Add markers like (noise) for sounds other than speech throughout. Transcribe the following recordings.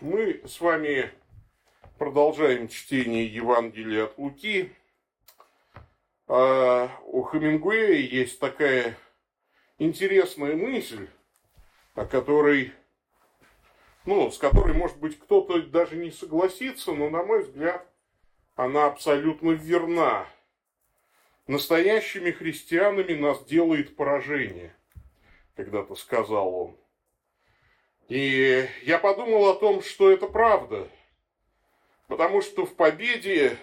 Мы с вами продолжаем чтение Евангелия от Луки. А у Хемингуэя есть такая интересная мысль, о которой, ну, с которой, может быть, кто-то даже не согласится, но, на мой взгляд, она абсолютно верна. Настоящими христианами нас делает поражение, когда-то сказал он. И я подумал о том, что это правда. Потому что в победе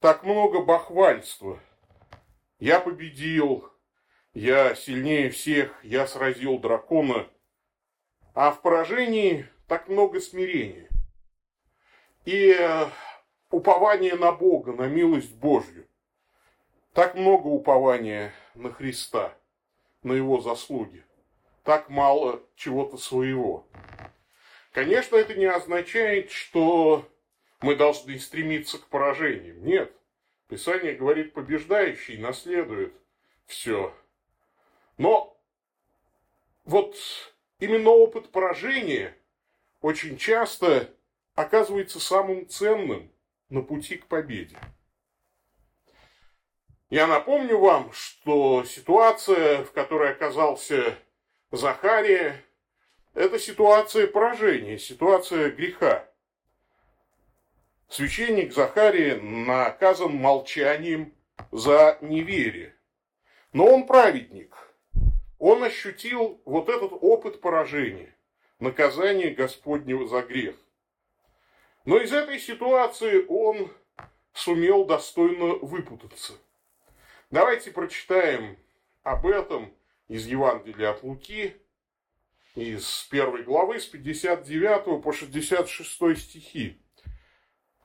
так много бахвальства. Я победил, я сильнее всех, я сразил дракона. А в поражении так много смирения. И э, упование на Бога, на милость Божью. Так много упования на Христа, на Его заслуги так мало чего-то своего. Конечно, это не означает, что мы должны стремиться к поражениям. Нет. Писание говорит, побеждающий наследует все. Но вот именно опыт поражения очень часто оказывается самым ценным на пути к победе. Я напомню вам, что ситуация, в которой оказался Захария – это ситуация поражения, ситуация греха. Священник Захария наказан молчанием за неверие. Но он праведник. Он ощутил вот этот опыт поражения, наказание Господнего за грех. Но из этой ситуации он сумел достойно выпутаться. Давайте прочитаем об этом – из Евангелия от Луки, из первой главы, с 59 по 66 стихи.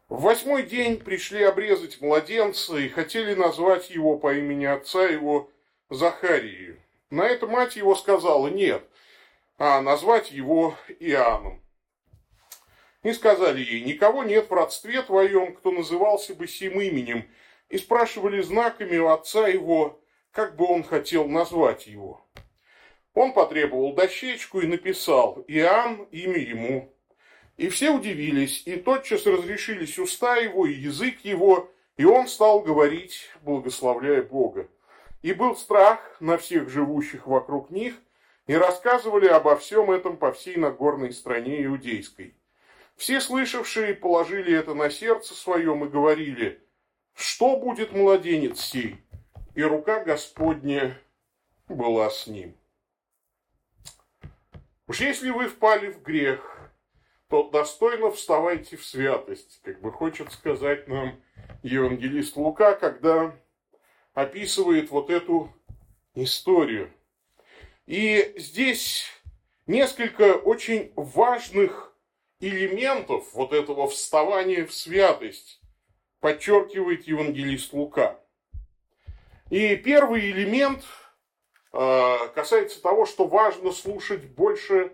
В восьмой день пришли обрезать младенца и хотели назвать его по имени отца его Захарии. На это мать его сказала нет, а назвать его Иоанном. И сказали ей, никого нет в родстве твоем, кто назывался бы сим именем, и спрашивали знаками у отца его, как бы он хотел назвать его. Он потребовал дощечку и написал «Иоанн, имя ему». И все удивились, и тотчас разрешились уста его и язык его, и он стал говорить, благословляя Бога. И был страх на всех живущих вокруг них, и рассказывали обо всем этом по всей Нагорной стране иудейской. Все слышавшие положили это на сердце своем и говорили, что будет младенец сей? И рука Господня была с ним. Уж если вы впали в грех, то достойно вставайте в святость, как бы хочет сказать нам евангелист Лука, когда описывает вот эту историю. И здесь несколько очень важных элементов вот этого вставания в святость подчеркивает евангелист Лука. И первый элемент э, касается того, что важно слушать больше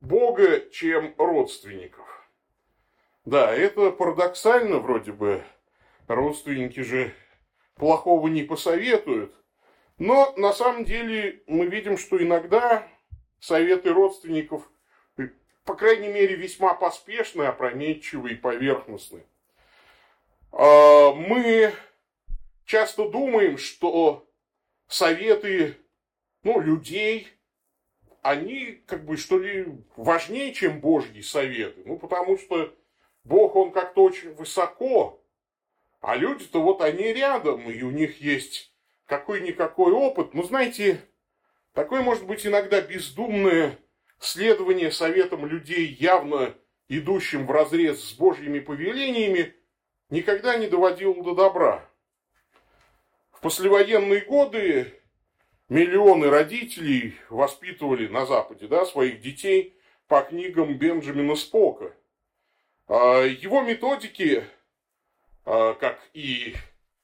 Бога, чем родственников. Да, это парадоксально вроде бы. Родственники же плохого не посоветуют. Но на самом деле мы видим, что иногда советы родственников, по крайней мере, весьма поспешны, опрометчивы и поверхностны. А, мы часто думаем, что советы ну, людей, они как бы что ли важнее, чем Божьи советы. Ну, потому что Бог, он как-то очень высоко, а люди-то вот они рядом, и у них есть какой-никакой опыт. Ну, знаете, такое может быть иногда бездумное следование советам людей, явно идущим в разрез с Божьими повелениями, никогда не доводило до добра послевоенные годы миллионы родителей воспитывали на Западе да, своих детей по книгам Бенджамина Спока. А его методики, а, как и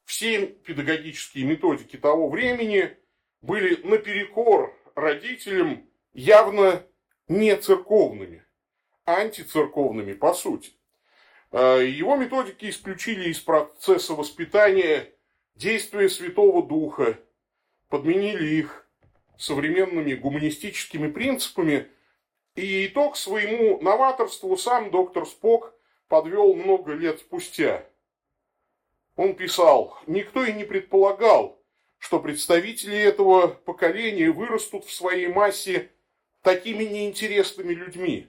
все педагогические методики того времени, были наперекор родителям явно не церковными, антицерковными по сути. А, его методики исключили из процесса воспитания действия Святого Духа, подменили их современными гуманистическими принципами И итог своему новаторству сам доктор Спок подвел много лет спустя. Он писал, никто и не предполагал, что представители этого поколения вырастут в своей массе такими неинтересными людьми.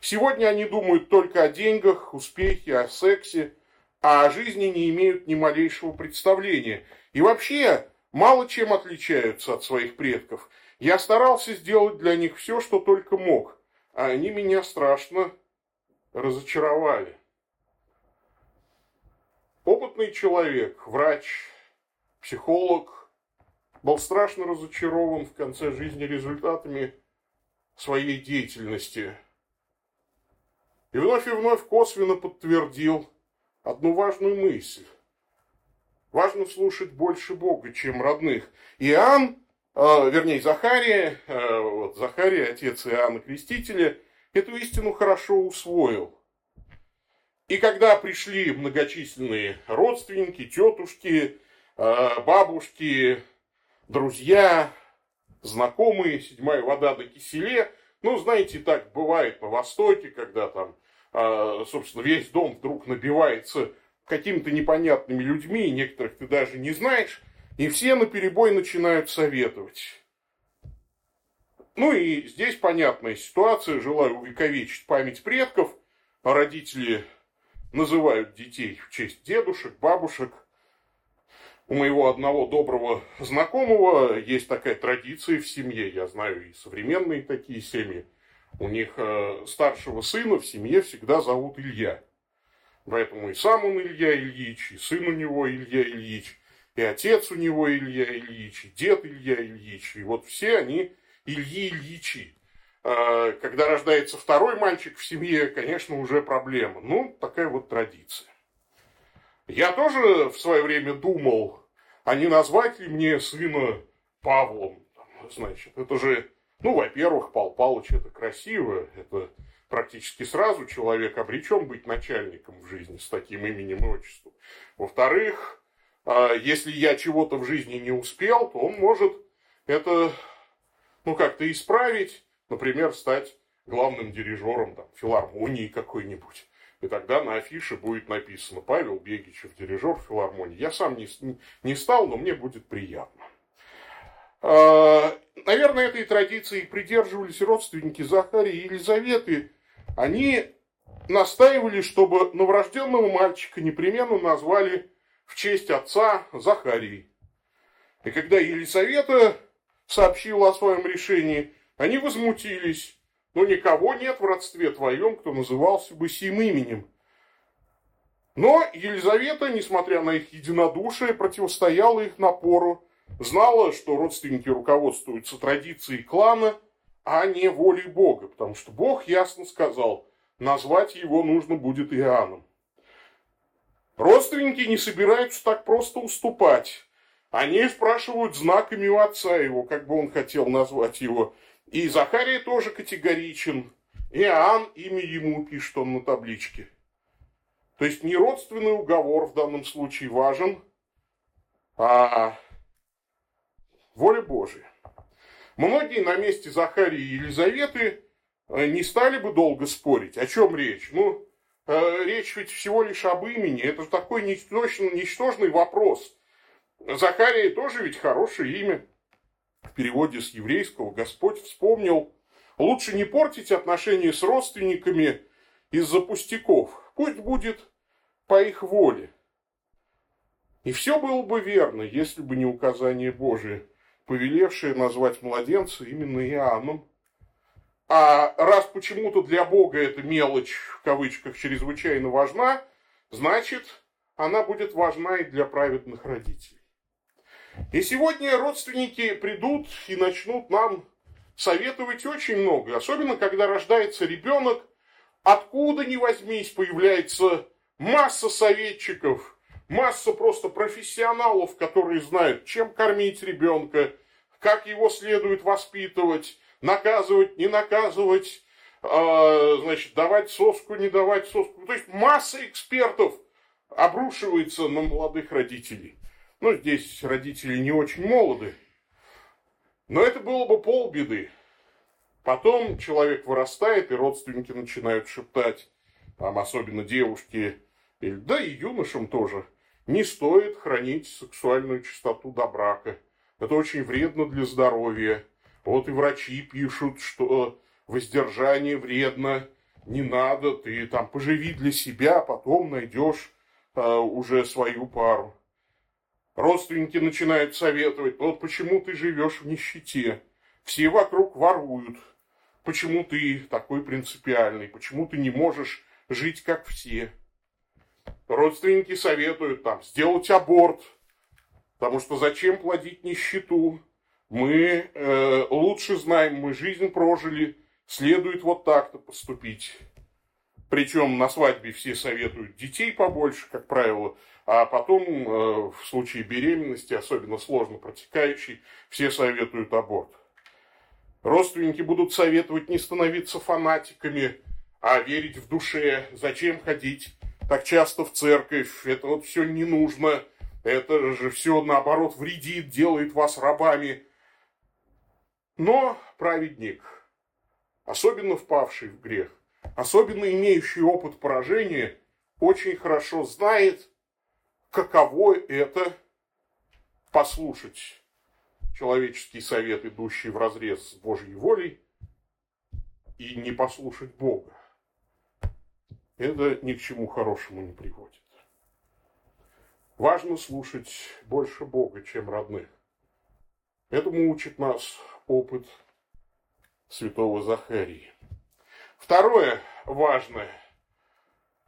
Сегодня они думают только о деньгах, успехе, о сексе, а о жизни не имеют ни малейшего представления. И вообще мало чем отличаются от своих предков. Я старался сделать для них все, что только мог, а они меня страшно разочаровали. Опытный человек, врач, психолог, был страшно разочарован в конце жизни результатами своей деятельности. И вновь и вновь косвенно подтвердил одну важную мысль. Важно слушать больше Бога, чем родных. Иоанн, э, вернее, Захария, э, вот Захария, отец Иоанна Крестителя, эту истину хорошо усвоил. И когда пришли многочисленные родственники, тетушки, э, бабушки, друзья, знакомые, седьмая вода на киселе, ну, знаете, так бывает на Востоке, когда там, собственно, весь дом вдруг набивается какими-то непонятными людьми, некоторых ты даже не знаешь, и все на перебой начинают советовать. Ну и здесь понятная ситуация, желаю увековечить память предков, а родители называют детей в честь дедушек, бабушек. У моего одного доброго знакомого есть такая традиция в семье, я знаю и современные такие семьи. У них э, старшего сына в семье всегда зовут Илья. Поэтому и сам он Илья Ильич, и сын у него Илья Ильич, и отец у него Илья Ильич, и дед Илья Ильич. И вот все они Ильи Ильичи. А, когда рождается второй мальчик в семье, конечно, уже проблема. Ну, такая вот традиция. Я тоже в свое время думал, а не назвать ли мне сына Павлом. Значит, это же, ну, во-первых, Павел Павлович это красиво, это практически сразу человек обречен быть начальником в жизни с таким именем и отчеством. Во-вторых, а, если я чего-то в жизни не успел, то он может это, ну, как-то исправить, Например, стать главным дирижером там, филармонии какой-нибудь. И тогда на афише будет написано Павел Бегичев, дирижер филармонии. Я сам не, не стал, но мне будет приятно. А, наверное, этой традиции придерживались родственники Захарии и Елизаветы. Они настаивали, чтобы новорожденного мальчика непременно назвали в честь отца Захарии. И когда Елизавета сообщила о своем решении, они возмутились, но никого нет в родстве твоем, кто назывался бы сим именем. Но Елизавета, несмотря на их единодушие, противостояла их напору, знала, что родственники руководствуются традицией клана, а не волей Бога, потому что Бог ясно сказал, назвать его нужно будет Иоанном. Родственники не собираются так просто уступать. Они спрашивают знаками у отца его, как бы он хотел назвать его. И Захария тоже категоричен. Иоанн, имя ему пишет он на табличке. То есть не родственный уговор в данном случае важен, а воля Божия. Многие на месте Захарии и Елизаветы э, не стали бы долго спорить. О чем речь? Ну, э, речь ведь всего лишь об имени. Это такой ничтожный, ничтожный вопрос. Захария тоже ведь хорошее имя в переводе с еврейского Господь вспомнил, лучше не портить отношения с родственниками из-за пустяков, пусть будет по их воле. И все было бы верно, если бы не указание Божие, повелевшее назвать младенца именно Иоанном. А раз почему-то для Бога эта мелочь, в кавычках, чрезвычайно важна, значит, она будет важна и для праведных родителей. И сегодня родственники придут и начнут нам советовать очень много. Особенно, когда рождается ребенок, откуда ни возьмись, появляется масса советчиков, масса просто профессионалов, которые знают, чем кормить ребенка, как его следует воспитывать, наказывать, не наказывать, а, значит, давать соску, не давать соску. То есть масса экспертов обрушивается на молодых родителей. Ну, здесь родители не очень молоды. Но это было бы полбеды. Потом человек вырастает, и родственники начинают шептать, там особенно девушки, да и юношам тоже, не стоит хранить сексуальную чистоту до брака. Это очень вредно для здоровья. Вот и врачи пишут, что воздержание вредно, не надо, ты там поживи для себя, а потом найдешь а, уже свою пару. Родственники начинают советовать, вот почему ты живешь в нищете, все вокруг воруют, почему ты такой принципиальный, почему ты не можешь жить как все. Родственники советуют там сделать аборт, потому что зачем плодить нищету? Мы э, лучше знаем, мы жизнь прожили, следует вот так-то поступить. Причем на свадьбе все советуют детей побольше, как правило, а потом э, в случае беременности, особенно сложно протекающей, все советуют аборт. Родственники будут советовать не становиться фанатиками, а верить в душе. Зачем ходить так часто в церковь? Это вот все не нужно. Это же все наоборот вредит, делает вас рабами. Но праведник, особенно впавший в грех, особенно имеющий опыт поражения, очень хорошо знает, каково это послушать человеческий совет, идущий в разрез с Божьей волей, и не послушать Бога. Это ни к чему хорошему не приводит. Важно слушать больше Бога, чем родных. Этому учит нас опыт святого Захарии. Второе важное.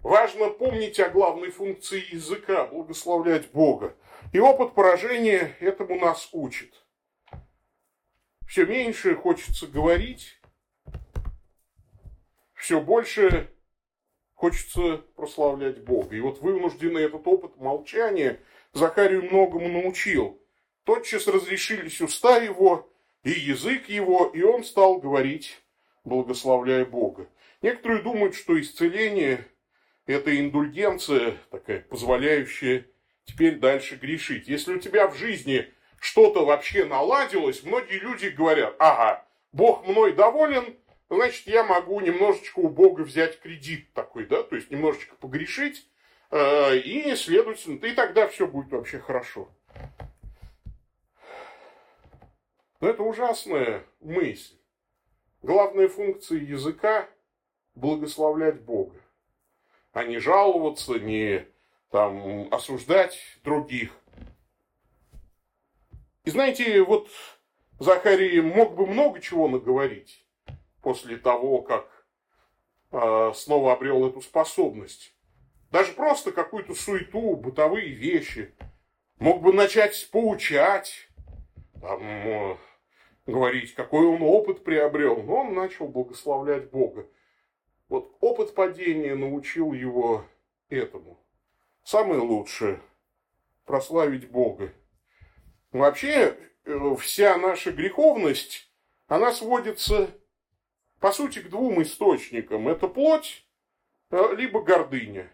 Важно помнить о главной функции языка, благословлять Бога. И опыт поражения этому нас учит все меньше хочется говорить, все больше хочется прославлять Бога. И вот вынужденный этот опыт молчания Захарию многому научил. Тотчас разрешились уста его и язык его, и он стал говорить, благословляя Бога. Некоторые думают, что исцеление – это индульгенция такая, позволяющая теперь дальше грешить. Если у тебя в жизни что-то вообще наладилось, многие люди говорят, ага, Бог мной доволен, значит, я могу немножечко у Бога взять кредит такой, да, то есть немножечко погрешить, э, и, следовательно, и тогда все будет вообще хорошо. Но это ужасная мысль. Главная функция языка – благословлять Бога, а не жаловаться, не там, осуждать других. И знаете, вот Захарий мог бы много чего наговорить после того, как э, снова обрел эту способность. Даже просто какую-то суету, бытовые вещи. Мог бы начать поучать, там, э, говорить, какой он опыт приобрел. Но он начал благословлять Бога. Вот опыт падения научил его этому. Самое лучшее – прославить Бога Вообще, э, вся наша греховность, она сводится, по сути, к двум источникам. Это плоть, э, либо гордыня.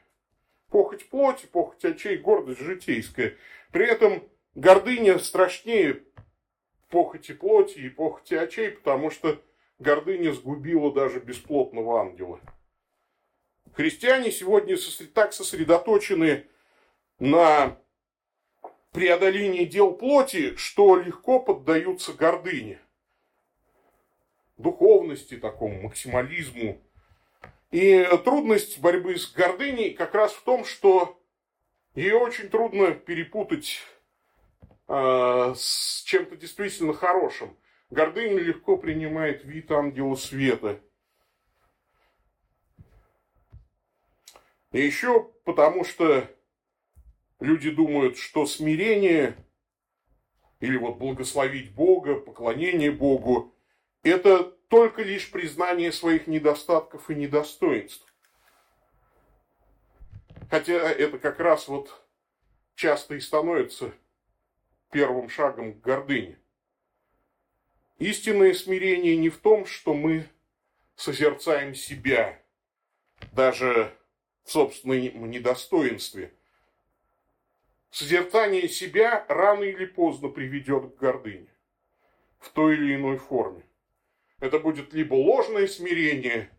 Похоть плоти, похоть очей, гордость житейская. При этом гордыня страшнее похоти плоти и похоти очей, потому что гордыня сгубила даже бесплотного ангела. Христиане сегодня так сосредоточены на преодолении дел плоти, что легко поддаются гордыне, духовности, такому максимализму. И трудность борьбы с гордыней как раз в том, что ее очень трудно перепутать э, с чем-то действительно хорошим. Гордыня легко принимает вид ангела света. И еще потому, что Люди думают, что смирение или вот благословить Бога, поклонение Богу, это только лишь признание своих недостатков и недостоинств. Хотя это как раз вот часто и становится первым шагом к гордыне. Истинное смирение не в том, что мы созерцаем себя, даже в собственном недостоинстве – Созерцание себя рано или поздно приведет к гордыне в той или иной форме. Это будет либо ложное смирение,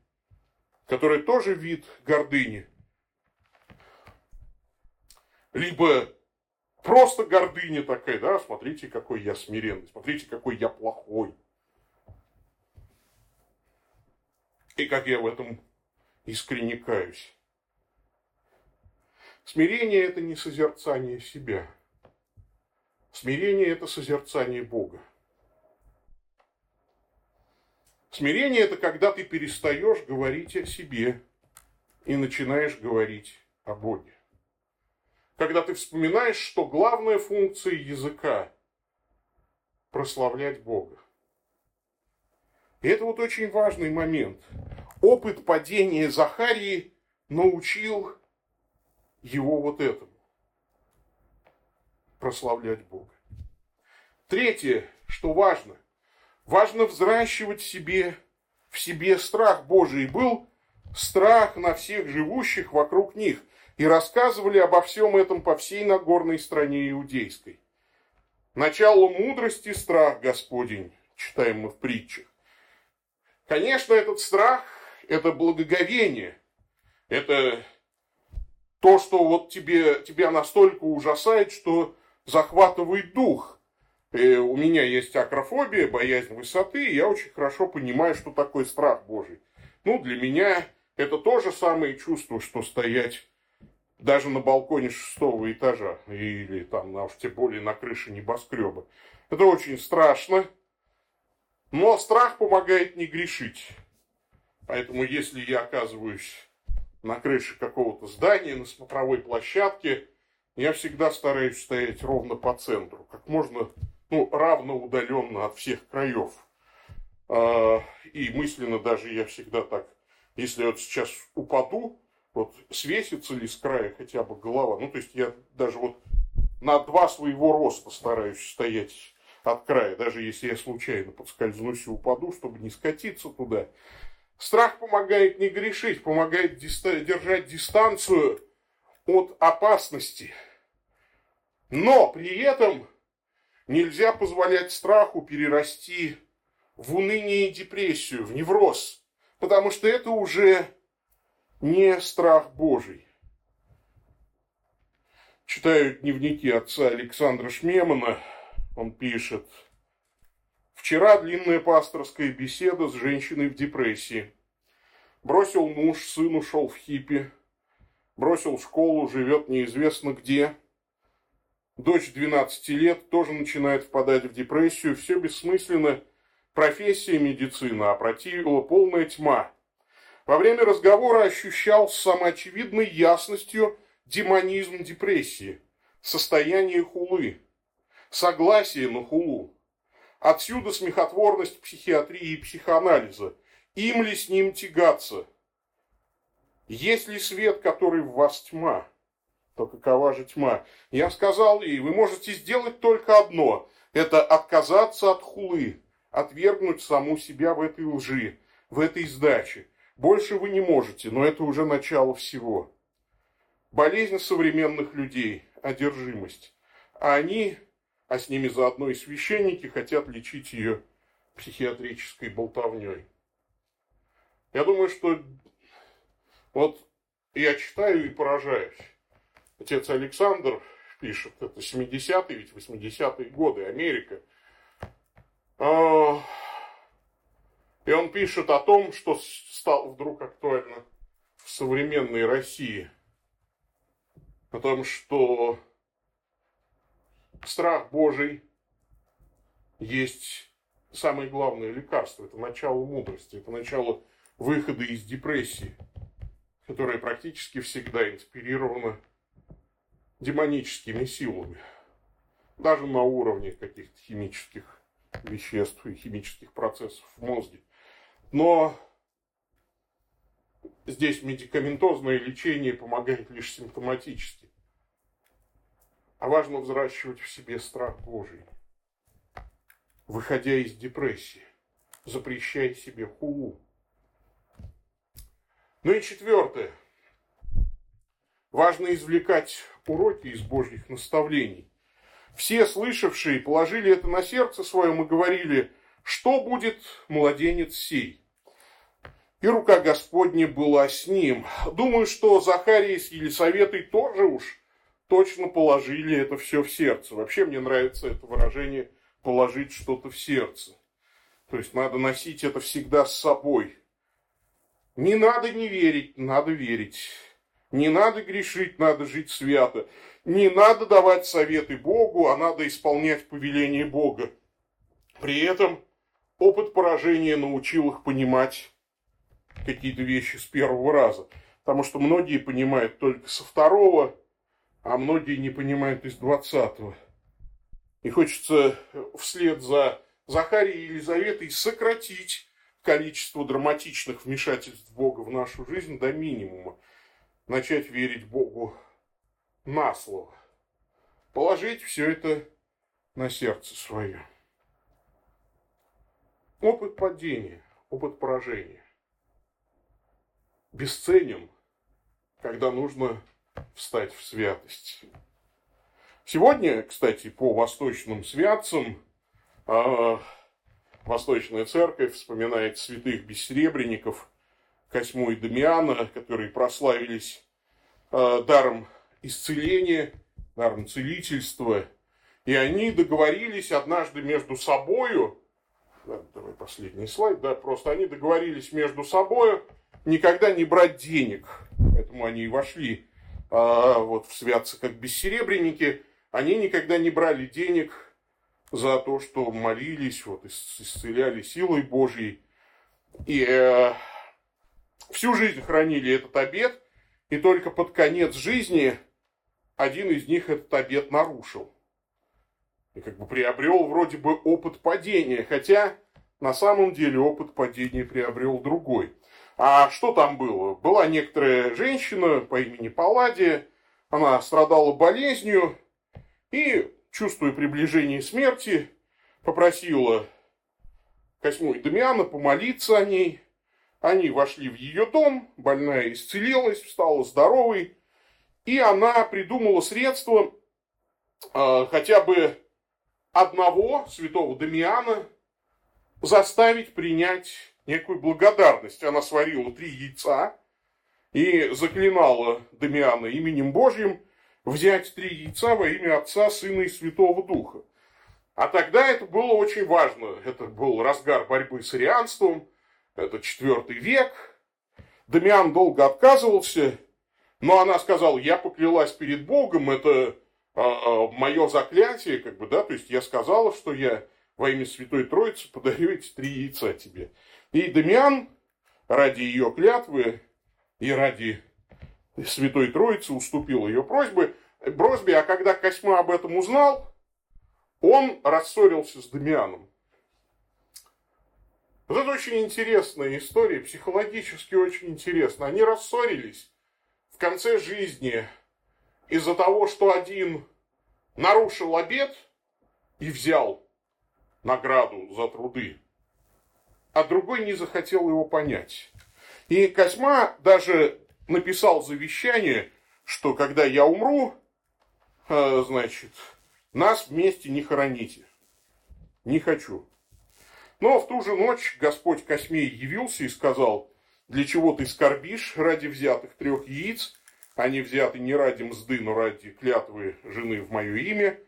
которое тоже вид гордыни, либо просто гордыня такая, да, смотрите, какой я смиренный, смотрите, какой я плохой. И как я в этом искренне каюсь. Смирение – это не созерцание себя. Смирение – это созерцание Бога. Смирение – это когда ты перестаешь говорить о себе и начинаешь говорить о Боге. Когда ты вспоминаешь, что главная функция языка – прославлять Бога. И это вот очень важный момент. Опыт падения Захарии научил его вот этому. Прославлять Бога. Третье, что важно. Важно взращивать в себе, в себе страх Божий. Был страх на всех живущих вокруг них. И рассказывали обо всем этом по всей Нагорной стране иудейской. Начало мудрости – страх Господень, читаем мы в притчах. Конечно, этот страх – это благоговение. Это то, что вот тебе, тебя настолько ужасает, что захватывает дух. И у меня есть акрофобия, боязнь высоты, и я очень хорошо понимаю, что такое страх Божий. Ну, для меня это то же самое чувство, что стоять даже на балконе шестого этажа, или там, а уж тем более на крыше небоскреба. Это очень страшно, но страх помогает не грешить. Поэтому, если я оказываюсь на крыше какого-то здания, на смотровой площадке, я всегда стараюсь стоять ровно по центру, как можно ну, равно удаленно от всех краев. А, и мысленно даже я всегда так, если вот сейчас упаду, вот свесится ли с края хотя бы голова, ну то есть я даже вот на два своего роста стараюсь стоять от края, даже если я случайно подскользнусь и упаду, чтобы не скатиться туда. Страх помогает не грешить, помогает держать дистанцию от опасности. Но при этом нельзя позволять страху перерасти в уныние и депрессию, в невроз, потому что это уже не страх Божий. Читаю дневники отца Александра Шмемана, он пишет – Вчера длинная пасторская беседа с женщиной в депрессии. Бросил муж, сын ушел в хиппи. Бросил школу, живет неизвестно где. Дочь 12 лет тоже начинает впадать в депрессию. Все бессмысленно. Профессия медицина, а противила полная тьма. Во время разговора ощущал с самоочевидной ясностью демонизм депрессии, состояние хулы, согласие на хулу. Отсюда смехотворность психиатрии и психоанализа. Им ли с ним тягаться? Есть ли свет, который в вас тьма? То какова же тьма? Я сказал ей, вы можете сделать только одно. Это отказаться от хулы, отвергнуть саму себя в этой лжи, в этой сдаче. Больше вы не можете, но это уже начало всего. Болезнь современных людей – одержимость. А они а с ними заодно и священники хотят лечить ее психиатрической болтовней. Я думаю, что вот я читаю и поражаюсь. Отец Александр пишет, это 70-е, ведь 80-е годы, Америка. А, и он пишет о том, что стало вдруг актуально в современной России. О том, что страх Божий есть самое главное лекарство. Это начало мудрости, это начало выхода из депрессии, которая практически всегда инспирирована демоническими силами. Даже на уровне каких-то химических веществ и химических процессов в мозге. Но здесь медикаментозное лечение помогает лишь симптоматически а важно взращивать в себе страх Божий. Выходя из депрессии, запрещай себе хулу. Ну и четвертое. Важно извлекать уроки из Божьих наставлений. Все слышавшие положили это на сердце своем и говорили, что будет младенец сей? И рука Господня была с ним. Думаю, что Захария с Елисаветой тоже уж точно положили это все в сердце. Вообще мне нравится это выражение «положить что-то в сердце». То есть надо носить это всегда с собой. Не надо не верить, надо верить. Не надо грешить, надо жить свято. Не надо давать советы Богу, а надо исполнять повеление Бога. При этом опыт поражения научил их понимать какие-то вещи с первого раза. Потому что многие понимают только со второго, а многие не понимают из двадцатого. И хочется вслед за Захарией и Елизаветой сократить количество драматичных вмешательств Бога в нашу жизнь до минимума. Начать верить Богу на слово. Положить все это на сердце свое. Опыт падения, опыт поражения. Бесценен, когда нужно встать в святость. Сегодня, кстати, по восточным святцам а, Восточная Церковь вспоминает святых бессеребренников Косьму и Дамиана, которые прославились а, даром исцеления, даром целительства. И они договорились однажды между собою, давай последний слайд, да, просто они договорились между собою никогда не брать денег. Поэтому они и вошли а, вот в святцы как бессеребренники, они никогда не брали денег за то, что молились, вот, исцеляли силой Божьей. И э, всю жизнь хранили этот обет, и только под конец жизни один из них этот обет нарушил. И как бы приобрел вроде бы опыт падения, хотя на самом деле опыт падения приобрел другой. А что там было? Была некоторая женщина по имени Палладия, она страдала болезнью и, чувствуя приближение смерти, попросила Косьму Дамиана помолиться о ней. Они вошли в ее дом, больная исцелилась, стала здоровой, и она придумала средство э, хотя бы одного святого Дамиана заставить принять некую благодарность. Она сварила три яйца и заклинала Дамиана именем Божьим взять три яйца во имя Отца, Сына и Святого Духа. А тогда это было очень важно. Это был разгар борьбы с арианством, это четвертый век. Дамиан долго отказывался, но она сказала, я поклялась перед Богом, это а, а, мое заклятие, как бы, да, то есть я сказала, что я во имя Святой Троицы подарю эти три яйца тебе. И Дамиан ради ее клятвы и ради Святой Троицы уступил ее просьбы, просьбе, а когда Косьма об этом узнал, он рассорился с Дамианом. Вот это очень интересная история, психологически очень интересно. Они рассорились в конце жизни из-за того, что один нарушил обед и взял награду за труды, а другой не захотел его понять. И Козьма даже написал завещание, что когда я умру, э, значит, нас вместе не хороните. Не хочу. Но в ту же ночь Господь Космей явился и сказал, для чего ты скорбишь ради взятых трех яиц, они взяты не ради мзды, но ради клятвы жены в мое имя.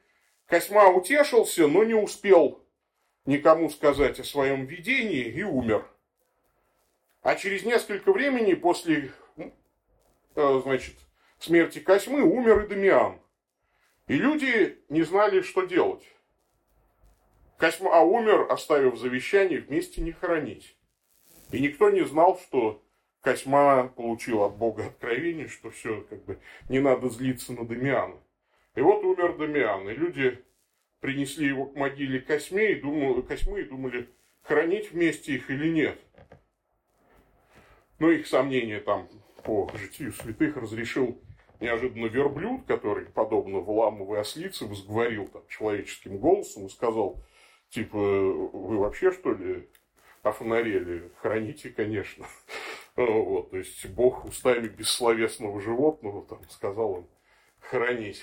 Косьма утешился, но не успел никому сказать о своем видении и умер. А через несколько времени после э, значит, смерти Косьмы умер и Дамиан. И люди не знали, что делать. Косьма а умер, оставив завещание вместе не хоронить. И никто не знал, что Косьма получил от Бога откровение, что все, как бы, не надо злиться на Дамиана. И вот умер Дамиан, и люди принесли его к могиле Косьме и думали, Косьмы и думали, хранить вместе их или нет. Но их сомнения там по житию святых разрешил неожиданно верблюд, который, подобно вламовой ослице, возговорил там человеческим голосом и сказал, типа, вы вообще что ли офонарели? Храните, конечно. (laughs) Вот, то есть Бог устами бессловесного животного там сказал им хранить.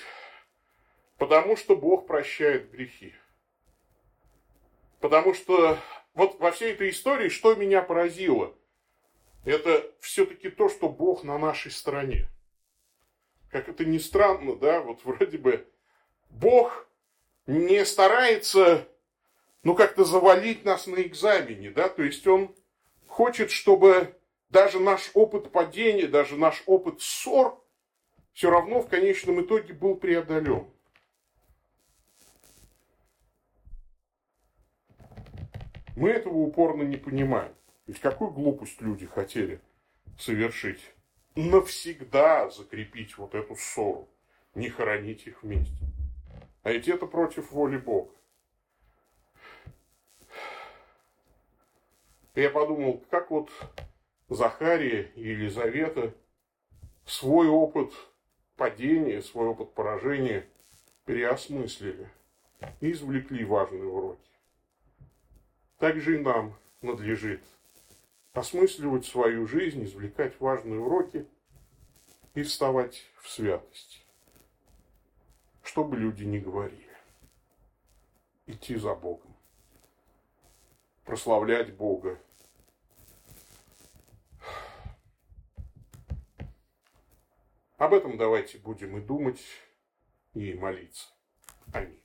Потому что Бог прощает грехи. Потому что вот во всей этой истории, что меня поразило, это все-таки то, что Бог на нашей стороне. Как это ни странно, да, вот (laughs) вроде бы Бог не старается, ну, как-то завалить нас на экзамене, да, то есть Он хочет, чтобы даже наш опыт падения, даже наш опыт ссор все равно в конечном итоге был преодолен. Мы этого упорно не понимаем. Ведь какую глупость люди хотели совершить? Навсегда закрепить вот эту ссору, не хоронить их вместе. А ведь это против воли Бога. Я подумал, как вот Захария и Елизавета свой опыт падения, свой опыт поражения переосмыслили и извлекли важные уроки. Также и нам надлежит осмысливать свою жизнь, извлекать важные уроки и вставать в святость. Что бы люди ни говорили. Идти за Богом. Прославлять Бога. Об этом давайте будем и думать, и молиться. Аминь.